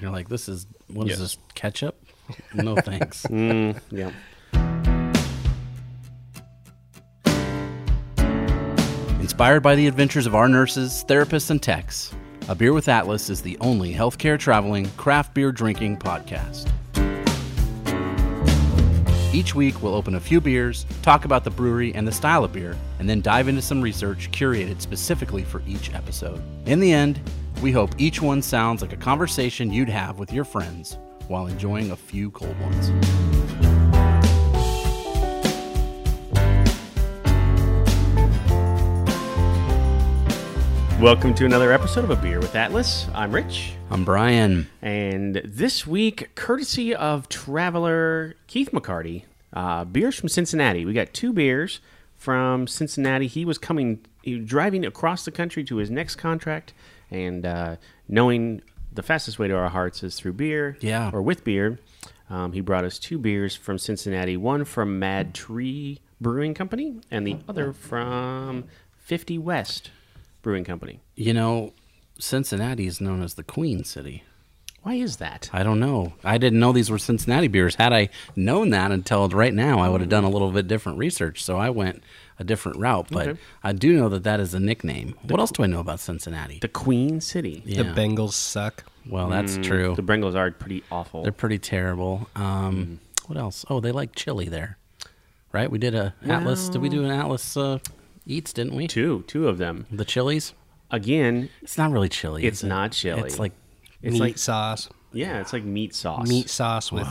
You're like, this is what is Yes. this ketchup? No thanks. Mm, yeah. Inspired by the adventures of our nurses, therapists, and techs, A Beer with Atlas is the only healthcare traveling craft beer drinking podcast. Each week, we'll open a few beers, talk about the brewery and the style of beer, and then dive into some research curated specifically for each episode. In the end, we hope each one sounds like a conversation you'd have with your friends while enjoying a few cold ones. Welcome to another episode of A Beer with Atlas. I'm Rich. I'm Brian. And this week, courtesy of traveler Keith McCarty, uh, beers from Cincinnati. We got two beers from Cincinnati. He was coming, he was driving across the country to his next contract, and uh, knowing the fastest way to our hearts is through beer, Yeah. or with beer. Um, he brought us two beers from Cincinnati. One from Mad Tree Brewing Company, and the other from Fifty West Brewing Company. You know, Cincinnati is known as the Queen City. Why is that? I don't know. I didn't know these were Cincinnati beers. Had I known that until right now, I would have done a little bit different research. So I went a different route. But Okay. I do know that that is a nickname. What else do I know about Cincinnati? The Queen City. yeah. The Bengals suck. well, that's true. The Bengals are pretty awful. They're pretty terrible. Um, What else? Oh, they like chili there, right? We did a Atlas. Did we do an Atlas uh, eats? Didn't we? two, two of them. The chilies. Again, It's not really chili. It's is it? not chili. It's like it's meat like sauce. yeah, it's like meat sauce. Meat sauce with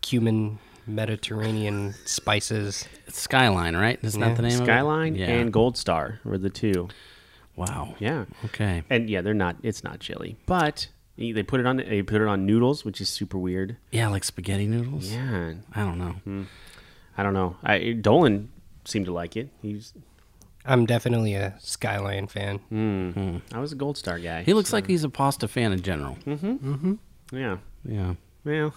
cumin Mediterranean spices. it's Skyline, right? Isn't Yeah. that the name Skyline of it? Yeah. and Gold Star were the two. wow. Yeah, Okay. and yeah, they're not. It's not chili, but they put it on. They put it on noodles, which is super weird. Yeah, like spaghetti noodles. Yeah, I don't know. Hmm. I don't know. I Dolan seemed to like it. He's. I'm definitely a Skyline fan. Mm, I was a Gold Star guy. He looks like he's a pasta fan in general. Mm-hmm. Mm-hmm. yeah. Yeah. Well,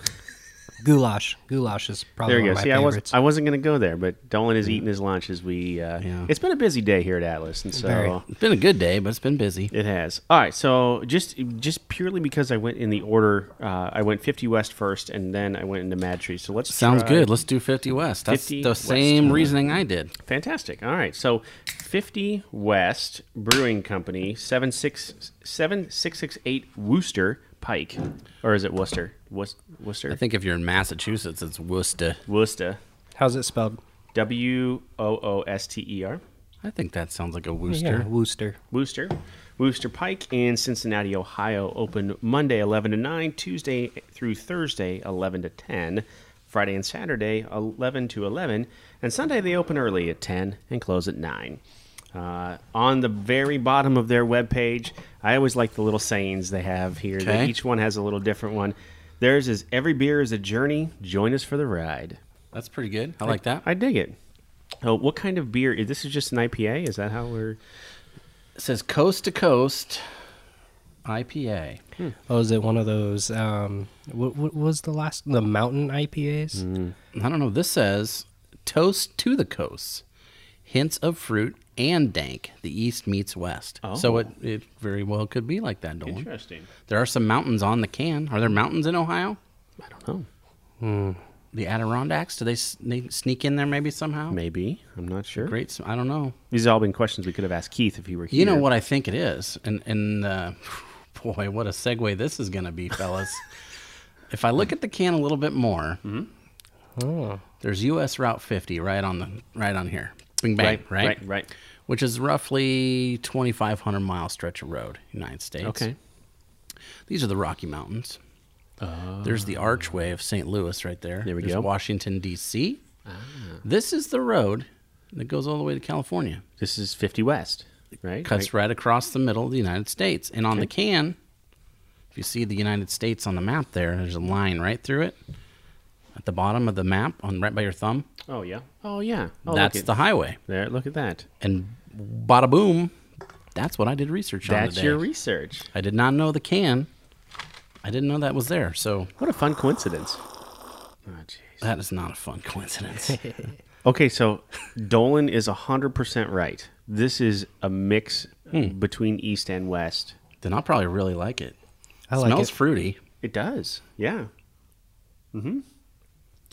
Goulash. Goulash is probably there You go. See, I was I wasn't gonna go there, but Dolan is eating his lunch as we. Uh, Yeah. It's been a busy day here at Atlas, and so Very. It's been a good day, but it's been busy. It has. All right, so just just purely because I went in the order, uh, I went 50 West first, and then I went into Mad Tree. So let's Sounds good. Let's do 50 West. That's 50 the West. same reasoning I did. Fantastic. All right, so 50 West Brewing Company, 76 7668 Wooster Pike, or is it Worcester? Wos- Worcester. I think if you're in Massachusetts, it's Worcester. Worcester. How's it spelled? W O O S T E R. I think that sounds like a Yeah, Worcester. Worcester. Worcester. Wooster Pike in Cincinnati, Ohio. Open Monday 11 to 9, Tuesday through Thursday 11 to 10, Friday and Saturday 11 to 11, and Sunday they open early at 10 and close at 9. Uh, on the very bottom of their webpage, I always like the little sayings they have here. They- Okay. each one has a little different one. Theirs is every beer is a journey. Join us for the ride. That's pretty good. I like that. I dig it. Oh, what kind of beer? This is just an IPA. Is that how we're? It says coast to coast IPA. Oh, is it one of those? Um, what, what was the last? The mountain IPAs. Mm. I don't know. This says toast to the coast. Hints of fruit and dank. The east meets west. So Oh. it, it very well could be like that, Dolan. Interesting. There are some mountains on the can. Are there mountains in Ohio? I don't know. The Adirondacks? Do they, they sneak in there maybe somehow? Maybe. I'm not sure. Great. I don't know. These have all been questions we could have asked Keith if he were here. You know what I think it is, and and uh, boy, what a segue this is going to be, fellas. if I look at the can a little bit more, Oh, there's U.S. Route 50 right on the right on here, Bing bang, Right, right, right, right. which is roughly 2,500 mile stretch of road, United States. Okay. These are the Rocky Mountains. Oh. There's the archway of St. Louis right there. There we There's go. Washington D.C. Ah. This is the road that goes all the way to California. This is 50 West, right? cuts right across the middle of the United States. And on the can, if you see the United States on the map there, there's a line right through it at the bottom of the map, on right by your thumb. Oh yeah. Oh yeah. Oh, that's at, the highway. there. Look at that. And bada boom, that's what I did research on That's your research. I did not know the can. I didn't know that was there. So What a fun coincidence. Oh that is not a fun coincidence. Okay, so Dolan is 100% right. This is a mix Hmm. between East and West. then I'll probably really like it. I like Smells it. fruity. It does. Yeah. Mm-hmm.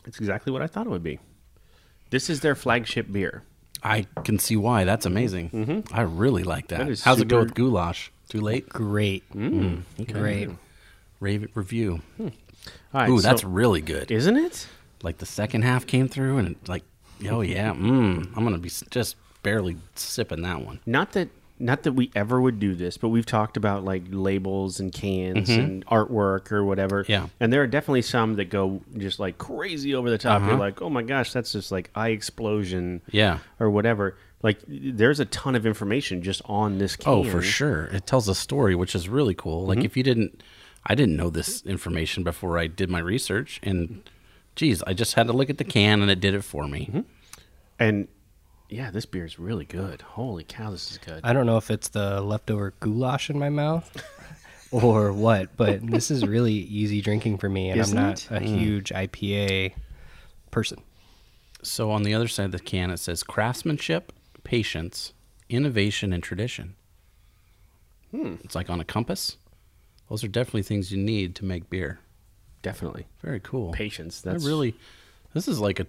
It's exactly what I thought it would be. This is their flagship beer. I can see why. That's mm-hmm. amazing. Mm-hmm. I really like that. That is How's it go with goulash? Too late? Great. Mm, mm. Great. Rave review. Hmm. All right, Ooh, so- that's really good. isn't it? like the second half came through, and it, like, oh yeah, mm, I'm gonna be just barely sipping that one. Not that not that we ever would do this, but we've talked about like labels and cans mm-hmm. and artwork or whatever. Mm-hmm. Yeah. And there are definitely some that go just like crazy over the top. You're uh-huh. like, oh my gosh, that's just like eye explosion. Yeah. Or whatever. Like there's a ton of information just on this can. Oh, for sure. It tells a story, which is really cool. Like mm-hmm. if you didn't, I didn't know this information before I did my research, and geez, I just had to look at the can, and it did it for me. Mm-hmm. And yeah, this beer is really good. Holy cow, this is good. I don't know if it's the leftover goulash in my mouth or what, but this is really easy drinking for me, and Isn't I'm not it? a hmm. huge IPA person. So on the other side of the can, it says craftsmanship, patience, innovation, and tradition. Hmm. It's like on a compass. Those are definitely things you need to make beer. Definitely. Very cool. Patience. I That's really. This is like a.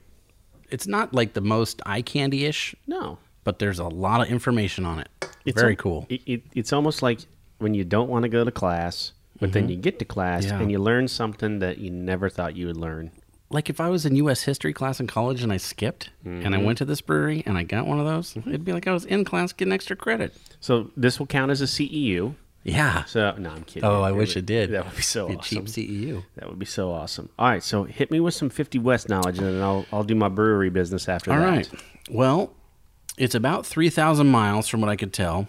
It's not like the most eye candy ish, no. but there's a lot of information on it. It's Very cool. It, it, it's almost like when you don't want to go to class, but then you get to class Mm-hmm. Yeah. and you learn something that you never thought you would learn. like if I was in U.S. history class in college and I skipped and I went to this brewery and I got one of those, it'd be like I was in class getting extra credit. So this will count as a CEU. Yeah. So no, I'm kidding. Oh, I That wish would- it did. That would be so awesome. cheap CEU. That would be so awesome. All right, so hit me with some 50 West knowledge, and then I'll I'll do my brewery business after All that. right. Well, it's about 3,000 miles from what I could tell.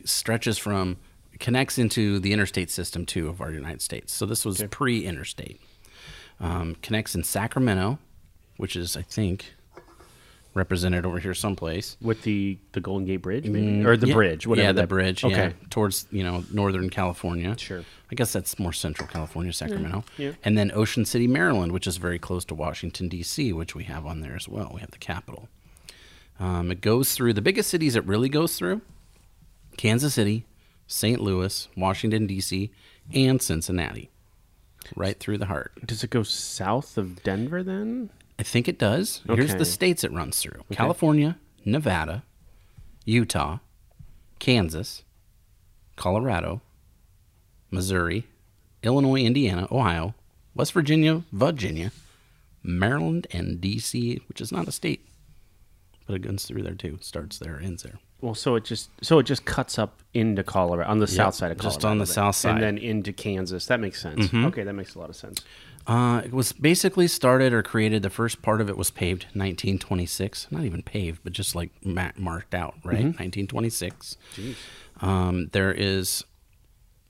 It stretches from, connects into the interstate system too of our United States. So this was pre interstate. Um, connects in Sacramento, which is, I think, represented over here someplace. With the the Golden Gate Bridge, maybe, or the Mm, Yeah. bridge, whatever. Yeah, the that- bridge. Okay. Yeah, towards you know northern California. Sure. I guess that's more central California, Sacramento. yeah. And then Ocean City, Maryland, which is very close to Washington D.C., which we have on there as well. We have the capital. Um, it goes through the biggest cities. It really goes through Kansas City, St. Louis, Washington D.C., and Cincinnati, right through the heart. Does it go south of Denver then? I think it does. Here's the states it runs through California, Nevada, Utah, Kansas, Colorado, Missouri, Illinois, Indiana, Ohio, West Virginia, Virginia, Maryland, and D.C., which is not a state. But it goes through there too. Starts there, ends there. Well, so it just so it just cuts up into Colorado on the south side of Colorado, just on the south side. Mm-hmm. and then into Kansas. That makes sense. Okay, that makes a lot of sense. Uh, it was basically started or created. The first part of it was paved 1926. Not even paved, but just like ma- marked out, right? 1926. Um, there is,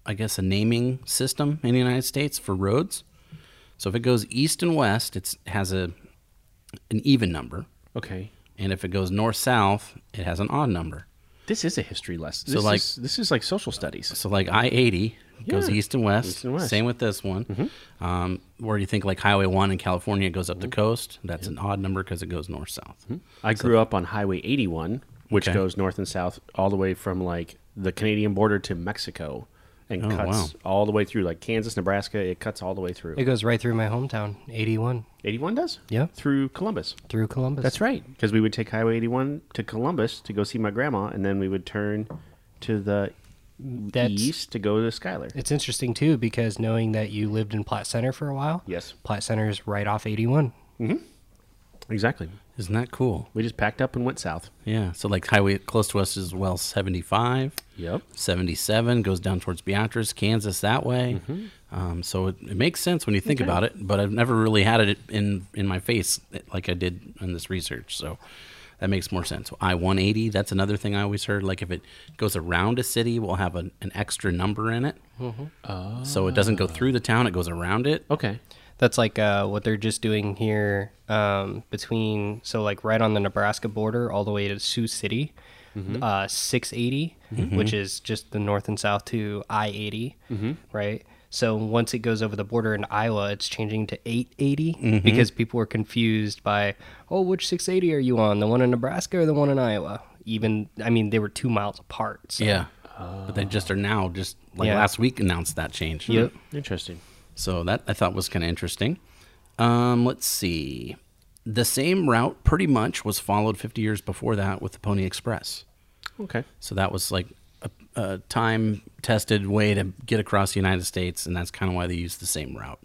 I guess, a naming system in the United States for roads. So if it goes east and west, it has a an even number, Okay, and if it goes north south, it has an odd number. this is a history lesson. So, This like- is, this is like social studies. So like I eighty goes east and west. East and west. Mm-hmm. Same with this one. Um, where you think like Highway one in California goes up the coast. That's an odd number because it goes north south. I grew up on Highway 81, which Okay. goes north and south all the way from like the Canadian border to Mexico, and Oh, cuts wow. all the way through like Kansas, Nebraska. It cuts all the way through. It goes right through my hometown, 81, 81 does. Yeah. through Columbus. through Columbus. That's right, because we would take Highway 81 to Columbus to go see my grandma, and then we would turn to the That's east to go to Schuyler. it's interesting too because knowing that you lived in Platte Center for a while. Yes. Platte Center is right off 81. Mm-hmm. Exactly. Isn't that cool? We just packed up and went south. Yeah. So like highway close to us is well seventy five. Yep. 77 goes down towards Beatrice, Kansas that way. Um, so it, it makes sense when you think about it, but I've never really had it in in my face like I did in this research. So that makes more sense. I 180, that's another thing I always heard. Like if it goes around a city, we'll have an, an extra number in it. Oh, So it doesn't go through the town, it goes around it. Okay. That's like uh, what they're just doing here um, between, so like right on the Nebraska border all the way to Sioux City, uh, 680, which is just the north and south to I 80, right? So once it goes over the border in Iowa, it's changing to 880 because people were confused by, oh, which 680 are you on? The one in Nebraska or the one in Iowa? Even, I mean, they were two miles apart. So. Yeah. but they just are now just like Yeah. last week announced that change. Yep. Interesting. So that I thought was kind of interesting. Um, let's see. The same route pretty much was followed 50 years before that with the Pony Express. Okay. So that was like a, a time tested way to get across the United States, and that's kind of why they use the same route.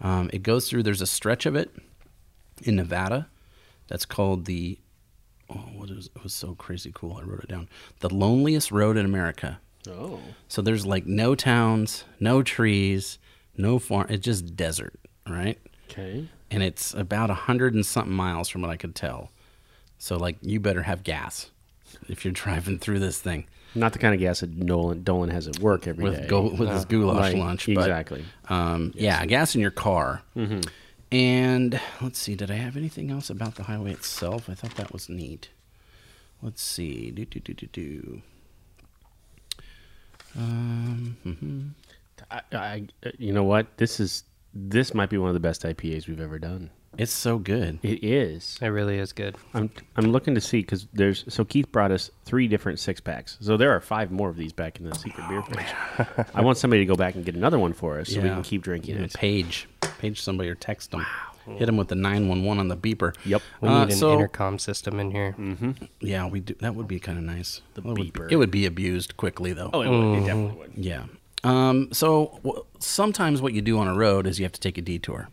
Um, it goes through, there's a stretch of it in Nevada that's called the, oh, what is, it was so crazy cool. I wrote it down. The loneliest road in America. Oh. So there's like no towns, no trees, no farm. It's just desert, right? Okay. And it's about a hundred and something miles from what I could tell. So like you better have gas if you're driving through this thing Not the kind of gas that Nolan Dolan has at work every day. with go with his goulash Right, lunch. But, Exactly. um, yeah, gas in your car. And let's see, did I have anything else about the highway itself? I thought that was neat. Let's see. Do do do do do. Um, mhm. I, I, you know what? This is this might be one of the best IPAs we've ever done. It's so good. It is. It really is good. I'm I'm looking to see because there's so Keith brought us three different six packs. So there are five more of these back in the secret beer fridge. I want somebody to go back and get another one for us so we Yeah. can keep drinking it. Page, page somebody or text them. Hit them with the nine one one on the beeper. Yep. We Uh, need an so- intercom system in here. Yeah, we do. That would be kind of nice. The it would, beeper. it would be abused quickly though. Oh, it would. It definitely would. Yeah. Um, so w- sometimes what you do on a road is you have to take a detour.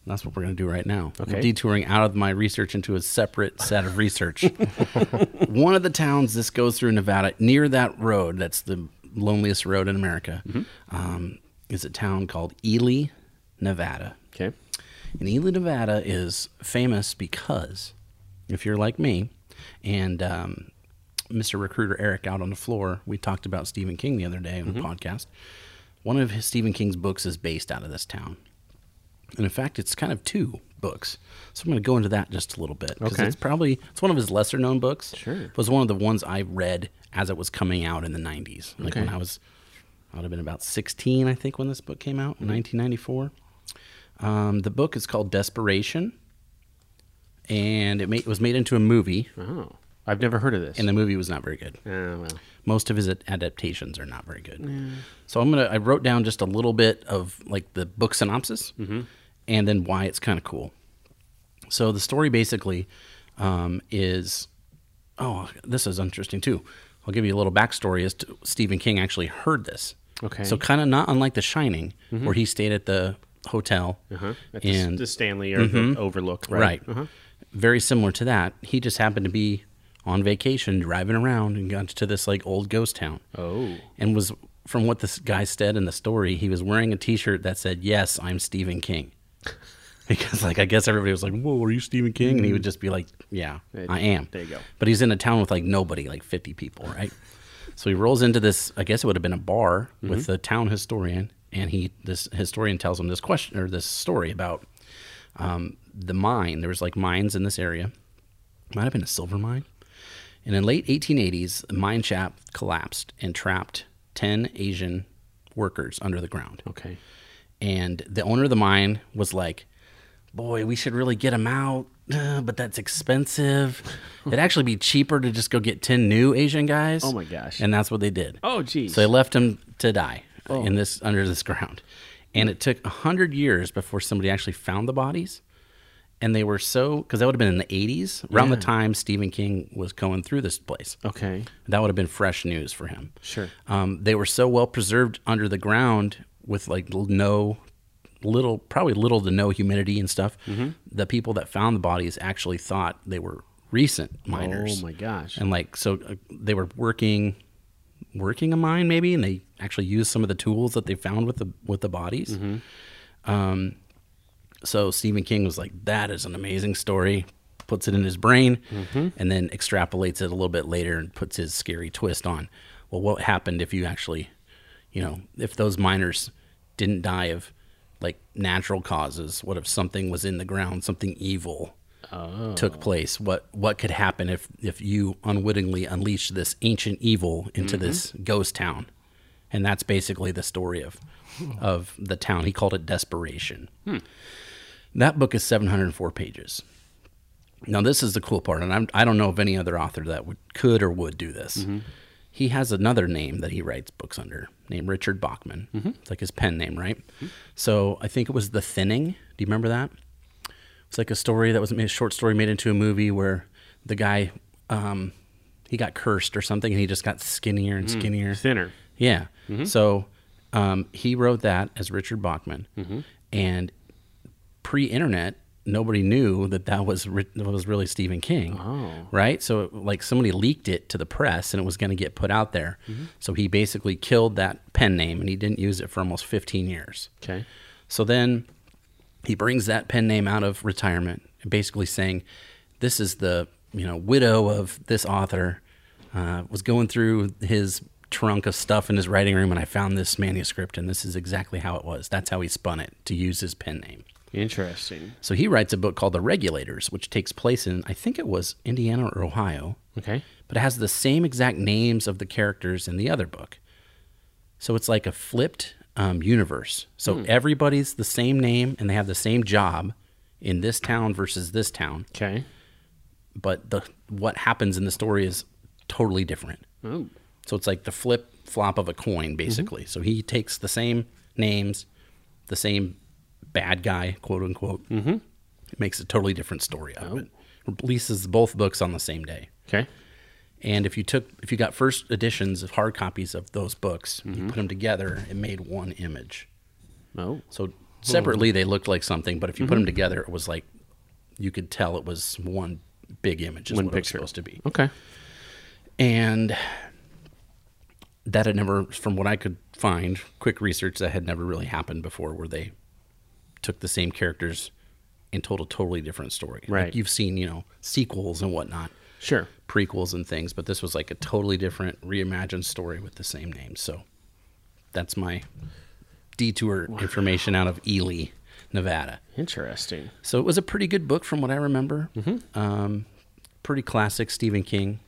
Mm-hmm. That's what we're going to do right now. I'm Okay. detouring out of my research into a separate set of research. One of the towns this goes through Nevada, near that road, that's the loneliest road in America, um, is a town called Ely, Nevada. Okay. And Ely, Nevada is famous because, if you're like me, and um, Mr. Recruiter Eric out on the floor, we talked about Stephen King the other day on the podcast. One of his Stephen King's books is based out of this town. And in fact, it's kind of two books. So I'm going to go into that just a little bit because Okay. it's probably it's one of his lesser known books. Sure. It was one of the ones I read as it was coming out in the 90s. Like Okay. when I was I would have been about 16, I think, when this book came out in Mm-hmm. 1994. Um, the book is called Desperation, and it, made, it was made into a movie, Oh, I've never heard of this. and the movie was not very good. oh well. Most of his adaptations are not very good. Yeah. So I'm gonna I wrote down just a little bit of like the book synopsis, and then why it's kind of cool. So the story basically um, is oh this is interesting too. I'll give you a little backstory as to Stephen King actually heard this. Okay. So kind of not unlike The Shining, where he stayed at the hotel Uh-huh. At the, and the Stanley or the Overlook, right? Right. Uh-huh. Very similar to that. He just happened to be on vacation driving around and got to this like old ghost town. Oh. And was from what this guy said in the story, he was wearing a t-shirt that said, "Yes, I'm Stephen King." Because like I guess everybody was like, "Whoa, are you Stephen King?" And he would just be like, "Yeah, I am." There you go. But he's in a town with like nobody, like 50 people, right? so he rolls into this, I guess it would have been a bar with the town historian, and he this historian tells him this question or this story about um, the mine. There was like mines in this area. Might have been a silver mine. And in late 1880s, the mine shaft collapsed and trapped 10 Asian workers under the ground. Okay. And the owner of the mine was like, Boy, we should really get them out, uh, but that's expensive. It'd actually be cheaper to just go get 10 new Asian guys. Oh my gosh. And that's what they did. Oh, geez. So they left him to die Oh. in this under this ground. And it took 100 years before somebody actually found the bodies. And they were so, because that would have been in the 80s, around the time Stephen King was going through this place. Okay. That would have been fresh news for him. Sure. Um, they were so well preserved under the ground with like no little, probably little to no humidity and stuff. Mm-hmm. The people that found the bodies actually thought they were recent miners. Oh my gosh. And like, so uh, they were working, working a mine maybe, and they actually used some of the tools that they found with the with the bodies. Um, so Stephen King was like, "That is an amazing story." Puts it in his brain, and then extrapolates it a little bit later and puts his scary twist on. Well, what happened if you actually, you know, if those miners didn't die of like natural causes? What if something was in the ground, something evil took oh. place? What what could happen if if you unwittingly unleashed this ancient evil into mm-hmm. this ghost town? And that's basically the story of hmm. of the town. He called it Desperation. Hmm. That book is 704 pages. Now, this is the cool part, and I'm, I don't know of any other author that would could or would do this. Mm-hmm. He has another name that he writes books under, named Richard Bachman. Mm-hmm. It's like his pen name, right? Mm-hmm. So I think it was The Thinning. Do you remember that? It's like a story that was made, a short story made into a movie where the guy, um, he got cursed or something, and he just got skinnier and mm, skinnier. Thinner. Yeah. Mm-hmm. So um, he wrote that as Richard Bachman, and pre-internet, nobody knew that that was that was really Stephen King. Oh. Right. So like somebody leaked it to the press, and it was going to get put out there. So he basically killed that pen name, and he didn't use it for almost 15 years. Okay. So then he brings that pen name out of retirement, basically saying, "This is the you know widow of this author uh, was going through his trunk of stuff in his writing room, and I found this manuscript, and this is exactly how it was. That's how he spun it to use his pen name." Interesting. So he writes a book called The Regulators, which takes place in I think it was Indiana or Ohio, Okay. but it has the same exact names of the characters in the other book. So it's like a flipped um, universe. So everybody's the same name and they have the same job in this town versus this town, Okay. but the what happens in the story is totally different. Oh. So it's like the flip flop of a coin, basically. So he takes the same names, the same bad guy, quote unquote. Mm-hmm. It makes a totally different story out of it. Releases both books on the same day. Okay. And if you took, if you got first editions of hard copies of those books, you put them together, it made one image. Oh. So separately, they looked like something, but if you put them together, it was like you could tell it was one big image. Is One what picture. it was supposed to be. Okay. And that had never, from what I could find, quick research, that had never really happened before, where they took the same characters and told a totally different story. Like Right. you've seen, you know, sequels and whatnot, Sure. prequels and things, but this was like a totally different, reimagined story with the same name. So that's my detour information out of Ely, Nevada. Interesting. So it was a pretty good book from what I remember. Um, pretty classic Stephen King,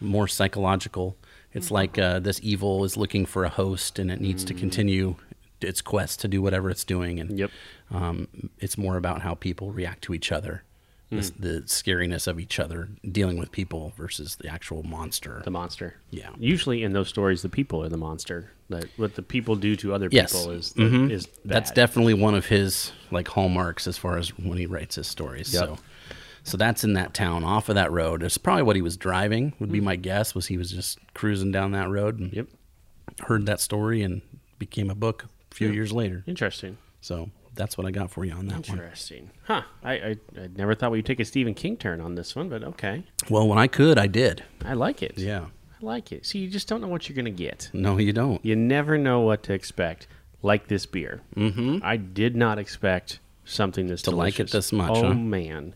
more psychological. It's like uh, this evil is looking for a host and it needs to continue its quest to do whatever it's doing. And Yep. um, it's more about how people react to each other, the, the scariness of each other dealing with people versus the actual monster. The monster. Yeah. Usually in those stories, the people are the monster. That what the people do to other Yes. people is the, Mhm. is That's definitely one of his like hallmarks as far as when he writes his stories. Yep. So, so that's in that town off of that road. It's probably what he was driving. Would be my guess. Was he was just cruising down that road and Yep. heard that story and became a book few Yeah. years later. Interesting. So that's what I got for you on that one. Interesting. Huh. I, I I never thought we'd take a Stephen King turn on this one, but okay. Well, when I could, I did. I like it. Yeah. I like it. See, you just don't know what you're gonna get. No, you don't. You never know what to expect. Like this beer. Mm-hmm. I did not expect something this To like it this much, Oh huh? man.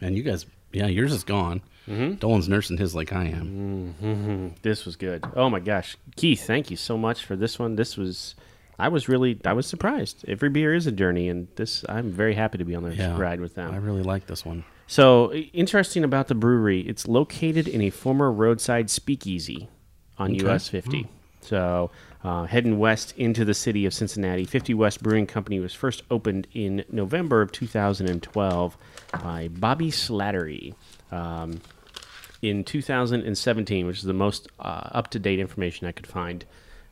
And you guys, yeah, yours is gone. Dolan's nursing his like I am. This was good. Oh my gosh, Keith, thank you so much for this one. This was, I was really, I was surprised. Every beer is a journey, and this, I'm very happy to be on this Yeah, ride with them. I really like this one. So interesting about the brewery, it's located in a former roadside speakeasy on Okay. US 50. So uh, heading west into the city of Cincinnati, 50 West Brewing Company was first opened in November of 2012 by Bobby Slattery. Um, in 2017, which is the most uh, up-to-date information I could find,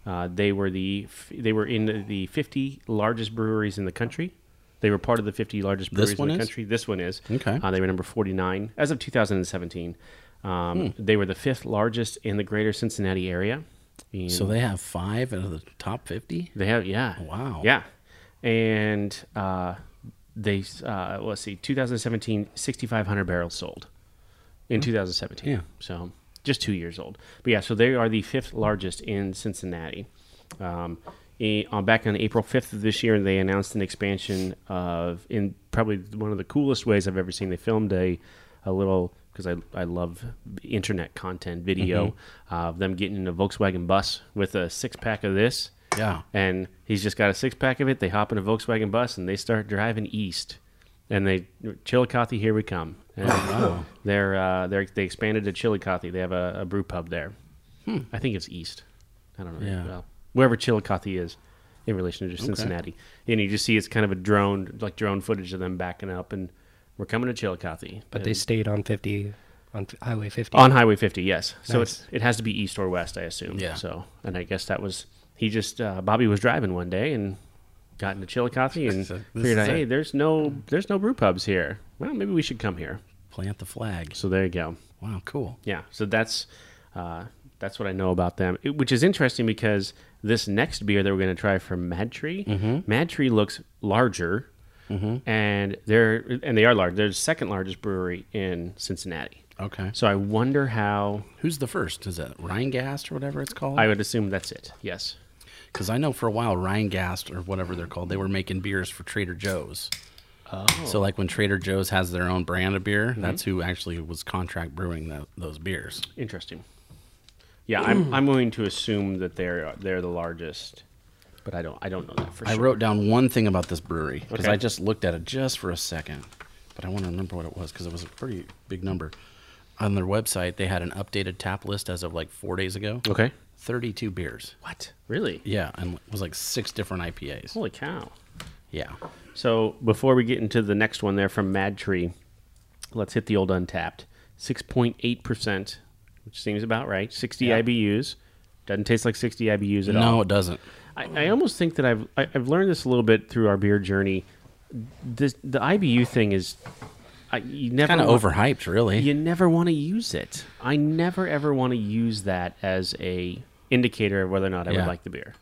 uh, they were the f- they were in the 50 largest breweries in the country. They were part of the 50 largest breweries in the is? country. This one is. Okay. Uh, they were number 49 as of 2017. Um, Hmm. They were the fifth largest in the greater Cincinnati area. And So they have five out of the top fifty. they have yeah. Wow. Yeah. And uh, they uh, let's see, 2017, 6,500 barrels sold in 2017. Yeah. So just two years old. But yeah, so they are the fifth largest in Cincinnati. Um, on back on April 5th of this year, they announced an expansion of in probably one of the coolest ways I've ever seen. They filmed a a little because I, I love internet content video of them getting in a Volkswagen bus with a six pack of this Yeah. and he's just got a six pack of it. They hop in a Volkswagen bus and they start driving east, and they Chillicothe, here we come. And wow. They're uh, they're they expanded to Chillicothe. They have a, a brew pub there. I think it's east. I don't know. Yeah. Well, wherever Chillicothe is in relation to Cincinnati, and you just see it's kind of a drone like drone footage of them backing up and we're coming to Chillicothe. But they stayed on 50 on Highway 50. On Highway 50, yes. So it's it has to be east or west, I assume. Yeah. So, and I guess that was he just uh, Bobby was driving one day and got into Chillicothe and So figured out, hey, it. there's no there's no brew pubs here. Well, maybe we should come here. Plant the flag. So there you go. Wow, cool. Yeah. So that's uh, that's what I know about them, It- which is interesting because this next beer that we're going to try from Mad Tree, Mm-hmm. Mad Tree looks larger, and they're and they are large. They're the second largest brewery in Cincinnati. Okay. So I wonder how. Who's the first? Is it Rhinegeist or whatever it's called? I would assume that's it. Yes. Because I know for a while Rhinegeist or whatever they're called, they were making beers for Trader Joe's. Oh. So like when Trader Joe's has their own brand of beer, Mm-hmm. that's who actually was contract brewing tho- those beers. Interesting. Yeah, I'm I'm going to assume that they're they're the largest, but I don't I don't know that for I sure. I wrote down one thing about this brewery because Okay. I just looked at it just for a second, but I want to remember what it was because it was a pretty big number. On their website, they had an updated tap list as of like four days ago. Okay. 32 beers. What? Really? Yeah, and it was like six different IPAs. Holy cow. Yeah. So before we get into the next one there from Mad Tree, let's hit the old Untappd. Six point eight percent, which seems about right. Sixty Yeah. IBUs. Doesn't taste like sixty IBUs at all. No, it doesn't. I, I almost think that I've I, I've learned this a little bit through our beer journey. This the IBU thing is, I, you never Kind of overhyped, really. You never want to use it. I never ever want to use that as a indicator of whether or not I Yeah. would like the beer,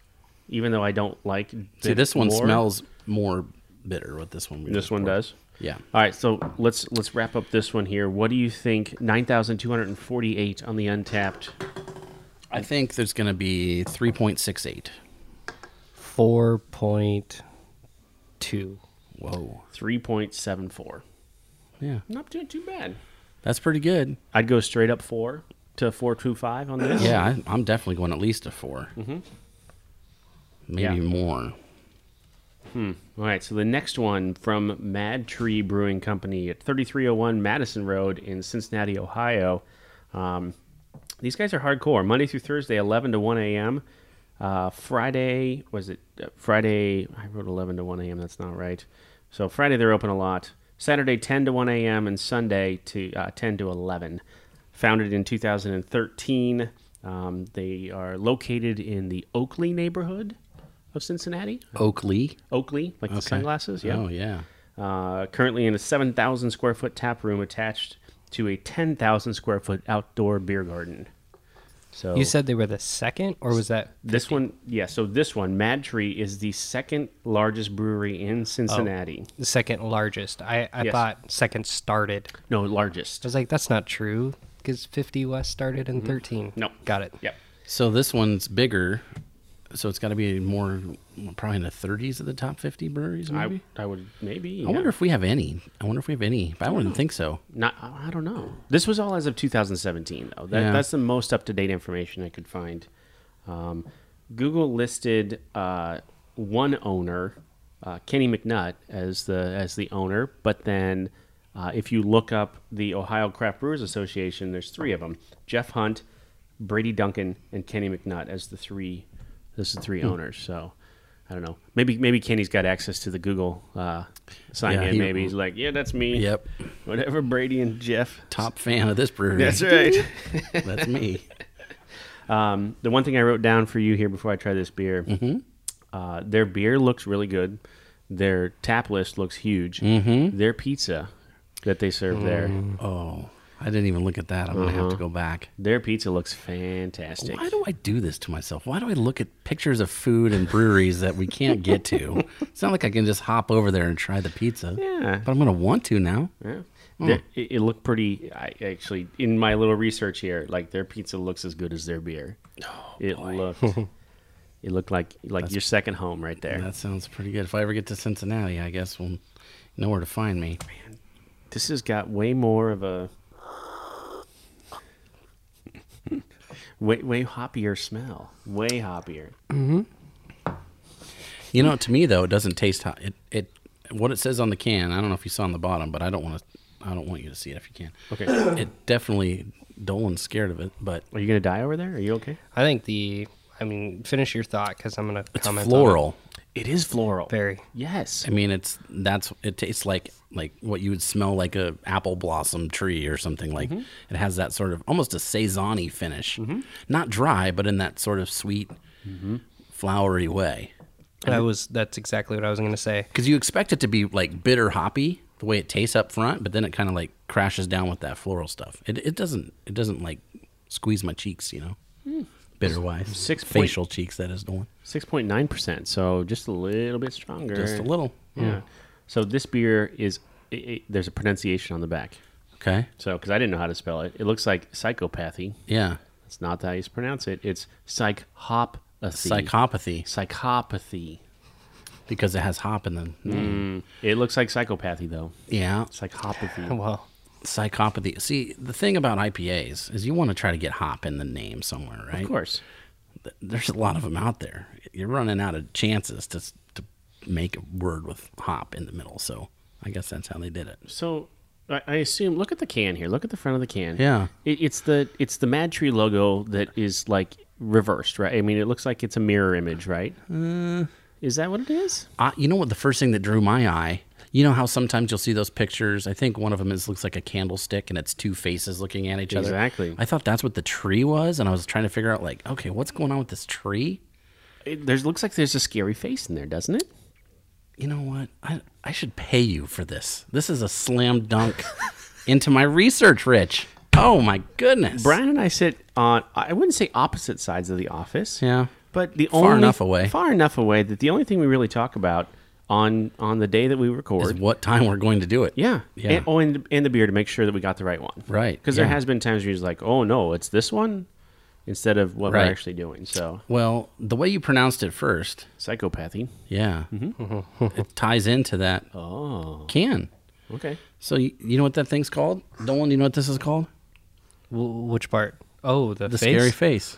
even though I don't like. See, this one more. smells more bitter. What this one? This one poured. does. Yeah. All right, so let's let's wrap up this one here. What do you think? Nine thousand two hundred and forty-eight on the Untappd. I think there's going to be 3.68. 4.2. Whoa. Three point seven four. Yeah. Not doing too bad. That's pretty good. I'd go straight up four to four two five on this. Yeah, I, I'm definitely going at least a 4 Mm-hmm. Maybe Yeah. more. All right, so the next one from Mad Tree Brewing Company at 3301 Madison Road in Cincinnati, Ohio. Um, these guys are hardcore. Monday through Thursday, 11 to 1 a.m. Uh, Friday, was it uh, Friday? I wrote 11 to 1 a.m. That's not right. So Friday, they're open a lot. Saturday, 10 to 1 a.m. and Sunday to uh, 10 to 11. Founded in 2013. Um, they are located in the Oakley neighborhood of Cincinnati. Oakley. Oakley, like the sunglasses. Yeah. Oh, yeah. Uh, currently in a 7,000 square foot tap room attached to a 10,000 square foot outdoor beer garden. So You said they were the second, or was that this one, yeah. So this one, Mad Tree, is the second largest brewery in Cincinnati. the second largest? I, I Yes. thought second started. No, largest. I was like, that's not true because 50 West started in 13. Mm-hmm. No. Got it. Yep. So this one's bigger. So it's got to be more, probably in the 30s of the top 50 breweries, maybe? I, I would maybe. I wonder if we have any. I wonder if we have any, but I wouldn't think so. Not, I don't know. This was all as of 2017, though. That, Yeah. That's the most up to date information I could find. Um, Google listed uh, one owner, uh, Kenny McNutt, as the as the owner, but then uh, if you look up the Ohio Craft Brewers Association, there's three of them: Jeff Hunt, Brady Duncan, and Kenny McNutt as the three. This is the three owners. So. I don't know. Maybe maybe Kenny's got access to the Google uh, sign Yeah, in. he- maybe he's like, yeah, that's me. Yep. Whatever Brady and Jeff. Top fan of this brewery. That's right. That's me. um, the one thing I wrote down for you here before I try this beer, Mm-hmm. uh, their beer looks really good. Their tap list looks huge. Mm-hmm. Their pizza that they serve there, Oh, I didn't even look at that. I'm going to have Uh-huh. to go back. their pizza looks fantastic. Why do I do this to myself? Why do I look at pictures of food and breweries that we can't get to? it's not like I can just hop over there and try the pizza. Yeah. But I'm going to want to now. Yeah. Hmm. It, it looked pretty. I actually, in my little research here, like their pizza looks as good as their beer. Oh, it looked. it looked like like your second home right there. That sounds pretty good. If I ever get to Cincinnati, I guess we'll know where to find me. This has got way more of a way way hoppier smell. Way hoppier. Mm-hmm. You know, to me though, it doesn't taste hot. It it what it says on the can. I don't know if you saw on the bottom, but I don't want to. I don't want you to see it if you can. Okay. It definitely. Dolan's scared of it, but Are you gonna die over there? Are you okay? I think the, I mean, finish your thought because I'm going to it's comment. on it. floral. It is floral. Very. Yes. I mean, it's that's it tastes like like what you would smell like a apple blossom tree or something like. Mm-hmm. It has that sort of almost a saison finish, mm-hmm. not dry, but in that sort of sweet, mm-hmm. flowery way. That was that's exactly what I was going to say. Because you expect it to be like bitter hoppy the way it tastes up front, but then it kind of like crashes down with that floral stuff. It it doesn't it doesn't like squeeze my cheeks, you know, hmm. Bitter wise. Six point- facial cheeks. That is the one. Six point nine percent. So just a little bit stronger. Just a little. Yeah. Hmm. So this beer is. It, it, there's a pronunciation on the back. Okay. So because I didn't know how to spell it, it looks like psychopathy. Yeah. It's not how you pronounce it. It's psychopathy. Psychopathy Psychopathy. because it has hop in the name. Mm. It looks like psychopathy though. Yeah. Psychopathy. Well, Psychopathy. See, the thing about IPAs is you want to try to get hop in the name somewhere, right? Of course. There's a lot of them out there. You're running out of chances to to make a word with hop in the middle. So I guess that's how they did it. So I, assume. Look at the can here. Look at the front of the can. Yeah. It, it's the it's the Mad Tree logo that is like reversed, right? I mean, it looks like it's a mirror image, right? Uh. is that what it is? Uh, you know what? The first thing that drew my eye. You know how sometimes you'll see those pictures. I think one of them is looks like a candlestick, and it's two faces looking at each other. Exactly. I thought that's what the tree was, and I was trying to figure out, like, okay, what's going on with this tree? It there's looks like there's a scary face in there, doesn't it? you know what? I I should pay you for this. This is a slam dunk into my research, Rich. Oh my goodness. Brian and I sit on I wouldn't say opposite sides of the office. Yeah. But the Far only enough away. Far enough away that the only thing we really talk about on on the day that we Is record. what time we're going to do it. yeah. Yeah. And, oh, and, and the beer to make sure that we got the right one. Right, Because there has been times where he's like, oh no, it's this one instead of what Right. we're actually doing. So Well, the way you pronounced it first, psychopathy. yeah, it ties into that Oh. can. Okay. So you, you know what that thing's called? Dolan, you know what this is called? Mm-hmm. w- which part? Oh, the, The face? scary face.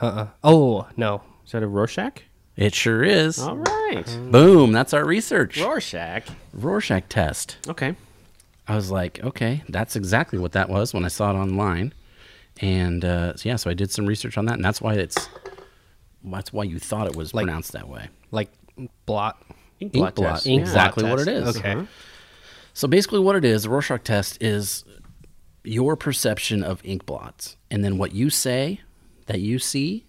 Uh-uh. Oh no. Is that a Rorschach? It sure is. All right. Boom. That's our research. Rorschach. Rorschach test. Okay. I was like, okay, that's exactly what that was when I saw it online. And uh, so, yeah, so I did some research on that, and that's why it's that's why you thought it was Like- pronounced that way. Like blot. Ink Ink blot. test. Ink Yeah. exactly blot what it test. is. Okay. Uh-huh. So basically, what it is, the Rorschach test is your perception of ink blots, and then what you say that you see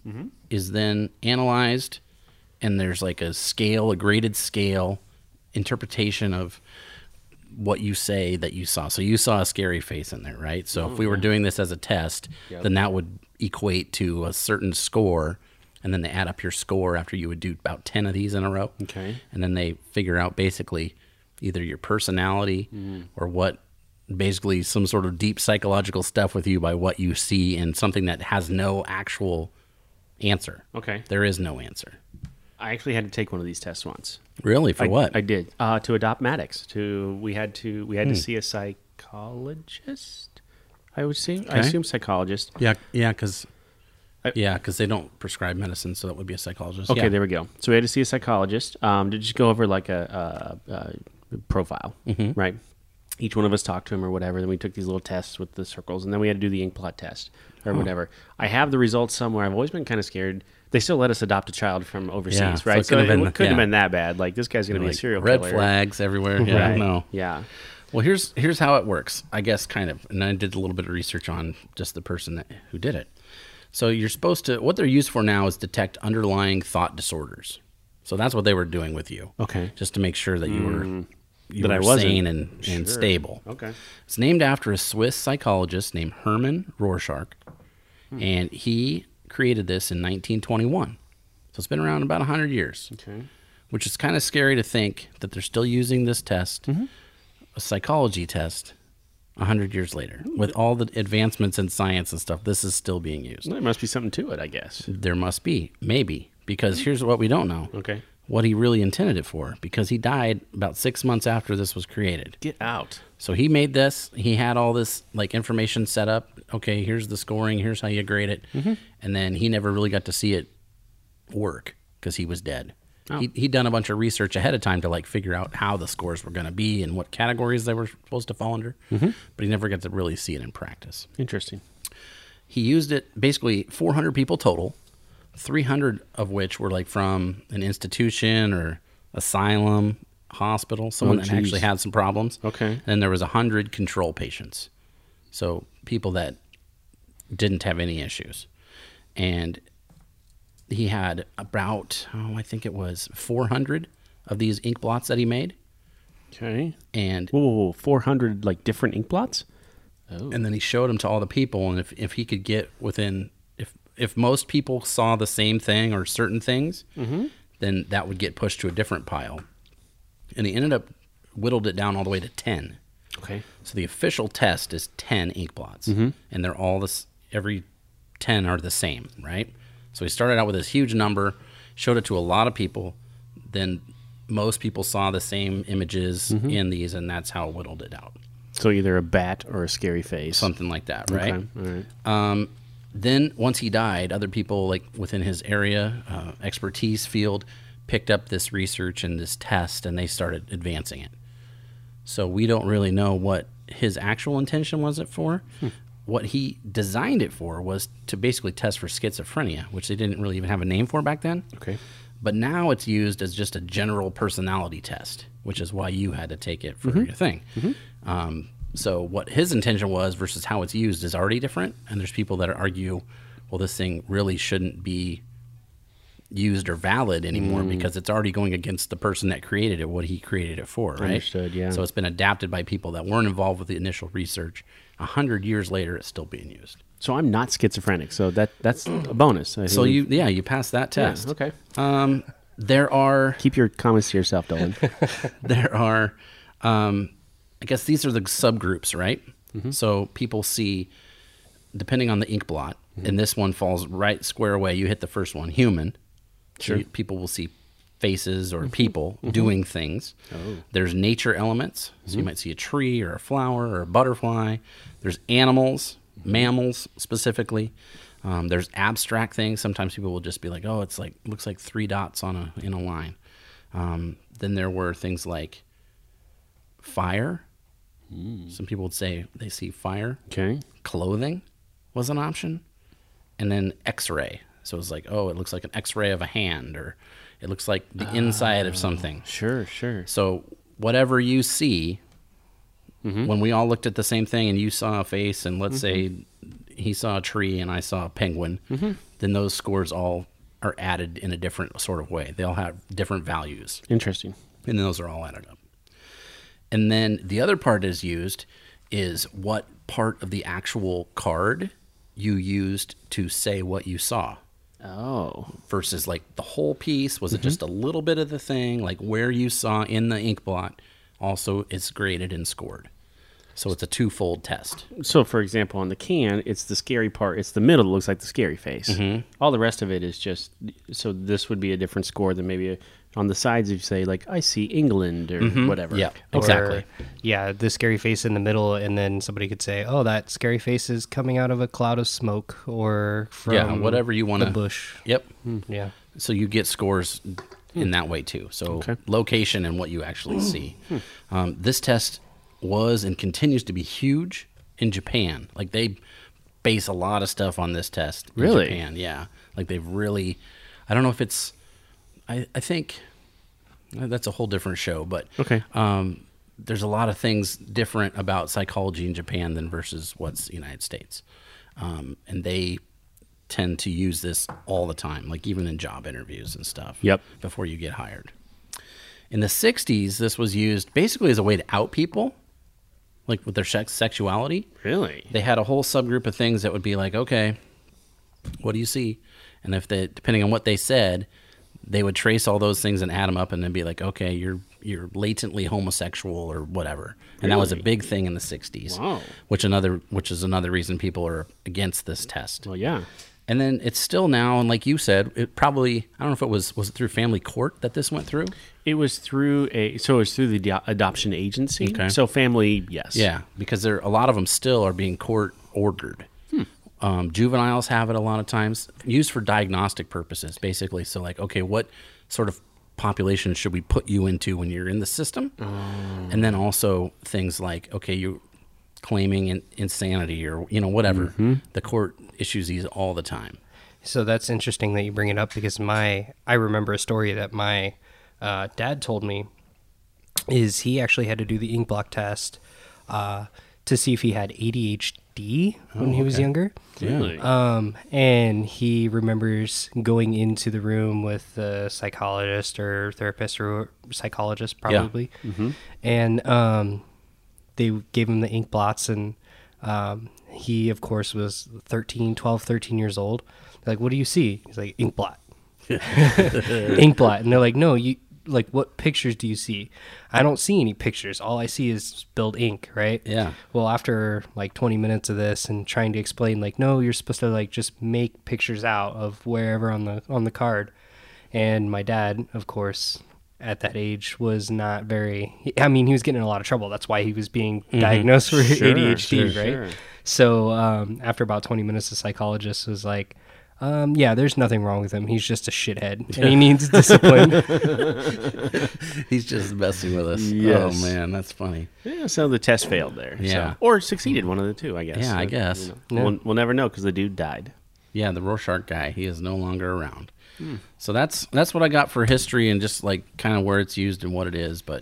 is then analyzed, and there's like a scale, a graded scale interpretation of what you say that you saw. So you saw a scary face in there, right? So if oh, we were doing this as a test, then that would equate to a certain score, and then they add up your score after you would do about ten of these in a row Okay. and then they figure out basically either your personality mm-hmm. or what basically some sort of deep psychological stuff with you by what you see and something that has no actual answer. Okay. There is no answer. I actually had to take one of these tests once. Really? For I, what? I did. Uh, to adopt Maddox. To we had to we had Hmm. to see a psychologist. I would see. I assume psychologist. yeah, yeah, because yeah, because they don't prescribe medicine, so that would be a psychologist. Okay, yeah. there we go. So we had to see a psychologist um, to just go over like a, a, a profile, Mm-hmm. right? Each one of us talked to him or whatever. Then we took these little tests with the circles, and then we had to do the ink blot test or whatever. I have the results somewhere. I've always been kind of scared. They still let us adopt a child from overseas, Yeah, so right? it couldn't have been- couldn't have yeah. been that bad. Like this guy's going to be Like, a serial red killer. flags everywhere. Yeah, Right. no. Yeah. Well, here's here's how it works. I guess kind of, and I did a little bit of research on just the person that, who did it. So you're supposed to. What they're used for now is detect underlying thought disorders. So that's what they were doing with you. Okay. Just to make sure that you were hmm. you That I wasn't. sane and, and Sure. stable. Okay. It's named after a Swiss psychologist named Hermann Rorschach, hmm. and he created this in 1921. So it's been around about 100 years Okay. which is kind of scary to think that they're still using this test, Mm-hmm. a psychology test, hundred years later. With all the advancements in science and stuff, this is still being used. There must be something to it, I guess. There must be, maybe, because here's what we don't know: Okay. what he really intended it for. Because he died about six months after this was created. Get out. So he made this. He had all this like information set up. Okay, here's the scoring. Here's how you grade it. Mm-hmm. And then he never really got to see it work because he was dead. Oh. He he'd done a bunch of research ahead of time to like figure out how the scores were going to be and what categories they were supposed to fall under. Mm-hmm. But he never got to really see it in practice. Interesting. He used it basically 400 people total 300 of which were like from an institution or asylum, hospital, someone Oh, that actually had some problems. Okay. And there was 100 control patients. So people that didn't have any issues. And he had about, oh, I think it was 400 of these ink blots that he made. Okay. And Whoa, whoa, whoa. 400 like different ink blots? Oh. and then he showed them to all the people and if, if he could get within if if most people saw the same thing or certain things mm-hmm. then that would get pushed to a different pile and he ended up whittled it down all the way to 10 Okay. so the official test is 10 ink blots and they're all this every 10 are the same right so he started out with this huge number showed it to a lot of people then most people saw the same images in these and that's how it whittled it out So either a bat or a scary face. something like that right Okay. All right. um, then once he died, other people like within his area uh, expertise field picked up this research and this test, and they started advancing it. So we don't really know what his actual intention was it for. Hmm. What he designed it for was to basically test for schizophrenia, which they didn't really even have a name for back then. Okay. But now it's used as just a general personality test, which is why you had to take it for mm-hmm. your thing. Mm-hmm. Um, so what his intention was versus how it's used is already different. And there's people that argue, well, this thing really shouldn't be used or valid anymore because it's already going against the person that created it, what he created it for, right? Understood, yeah. So it's been adapted by people that weren't involved with the initial research. A hundred years later, it's still being used. So I'm not schizophrenic. So that that's a bonus. I So think. you, yeah, you passed that Yeah, test. okay. Um, there are Keep your comments to yourself, Dolan. there are um, i guess these are the subgroups right so people see depending on the ink blot and this one falls right square away you hit the first one human sure. people will see faces or mm-hmm. people mm-hmm. doing things. Oh. There's nature elements. So you mm-hmm. might see a tree or a flower or a butterfly. There's animals mammals specifically. Um, there's abstract things. Sometimes people will just be like oh it's like looks like three dots on a in a line. Um, then there were things like fire. Mm. Some people would say they see fire. okay. Clothing was an option. And then x ray. So it was like, oh, it looks like an x ray of a hand, or it looks like the inside of ah, something. Sure, sure. So whatever you see, mm-hmm. when we all looked at the same thing and you saw a face, and let's say mm-hmm. he saw a tree and I saw a penguin, mm-hmm. then those scores all are added in a different sort of way. They all have different values Interesting. and those are all added up. And then the other part is used is what part of the actual card you used to say what you saw Oh. versus like the whole piece. Was it mm-hmm. just a little bit of the thing, like where you saw in the ink blot? Also, it's graded and scored. So it's a twofold test. So, for example, on the can, it's the scary part. It's the middle that looks like the scary face. Mm-hmm. All the rest of it is just. So this would be a different score than maybe a, on the sides. If you say like, "I see England" or whatever. Yeah, Or, exactly. yeah, the scary face in the middle, and then somebody could say, "Oh, that scary face is coming out of a cloud of smoke," or from Yeah, whatever you wanna- bush. Yep. Yeah, So you get scores in that way too. So Okay. location and what you actually see. Um, this test was and continues to be huge in Japan. Like they base a lot of stuff on this test. In Really? Japan, yeah. Like they've really. I don't know if it's. I I think uh, that's a whole different show, but Okay. um, there's a lot of things different about psychology in Japan than versus what's United States, um, and they tend to use this all the time, like even in job interviews and stuff. Yep. Before you get hired. In the '60s, this was used basically as a way to out people, like with their sex sexuality. Really. They had a whole subgroup of things that would be like, okay, what do you see? And if they, depending on what they said, they would trace all those things and add them up, and then be like, okay, you're you're latently homosexual or whatever. And that was a big thing in the '60s. Wow. Which another, which is another reason people are against this test. Well, yeah. And then it's still now, and like you said, it probably I don't know if it was was it through family court that this went through. It was through a. So it was through the adoption agency. Okay. So family, yes. Yeah, because there a lot of them still are being court ordered. Um, juveniles have it a lot of times, used for diagnostic purposes, basically. So, like, okay, what sort of population should we put you into when you're in the system? And then also things like, okay, you claiming in, insanity or you know whatever. The court issues these all the time. So that's interesting that you bring it up because my I remember a story that my uh, dad told me is he actually had to do the ink blot test uh, to see if he had ADHD when he was younger. Really? Um, and he remembers going into the room with the psychologist or therapist or psychologist, probably. Yeah. And um, they gave him the ink blots, and um, he, of course, was 13, 12, 13 years old. They're like, what do you see? He's like, ink blot. ink blot. And they're like, no, you. Like what pictures do you see? I don't see any pictures. All I see is spilled ink, right? Yeah. Well, after like 20 minutes of this and trying to explain like no, you're supposed to like just make pictures out of wherever on the on the card. And my dad, of course, at that age was not very I mean, he was getting in a lot of trouble. That's why he was being diagnosed for Sure, ADHD, sure, right? sure. So, um, after about 20 minutes the psychologist was like um, yeah, there's nothing wrong with him. He's just a shithead, and he needs discipline. He's just messing with us. Yes. Oh man, that's funny. Yeah, so the test failed there. so- Yeah. Or succeeded, one of the two, I guess. Yeah, I Uh, guess. know, Yeah. We'll, we'll never know because the dude died. Yeah, the Rorschach guy. He is no longer around. So that's that's what I got for history and just like kind of where it's used and what it is. But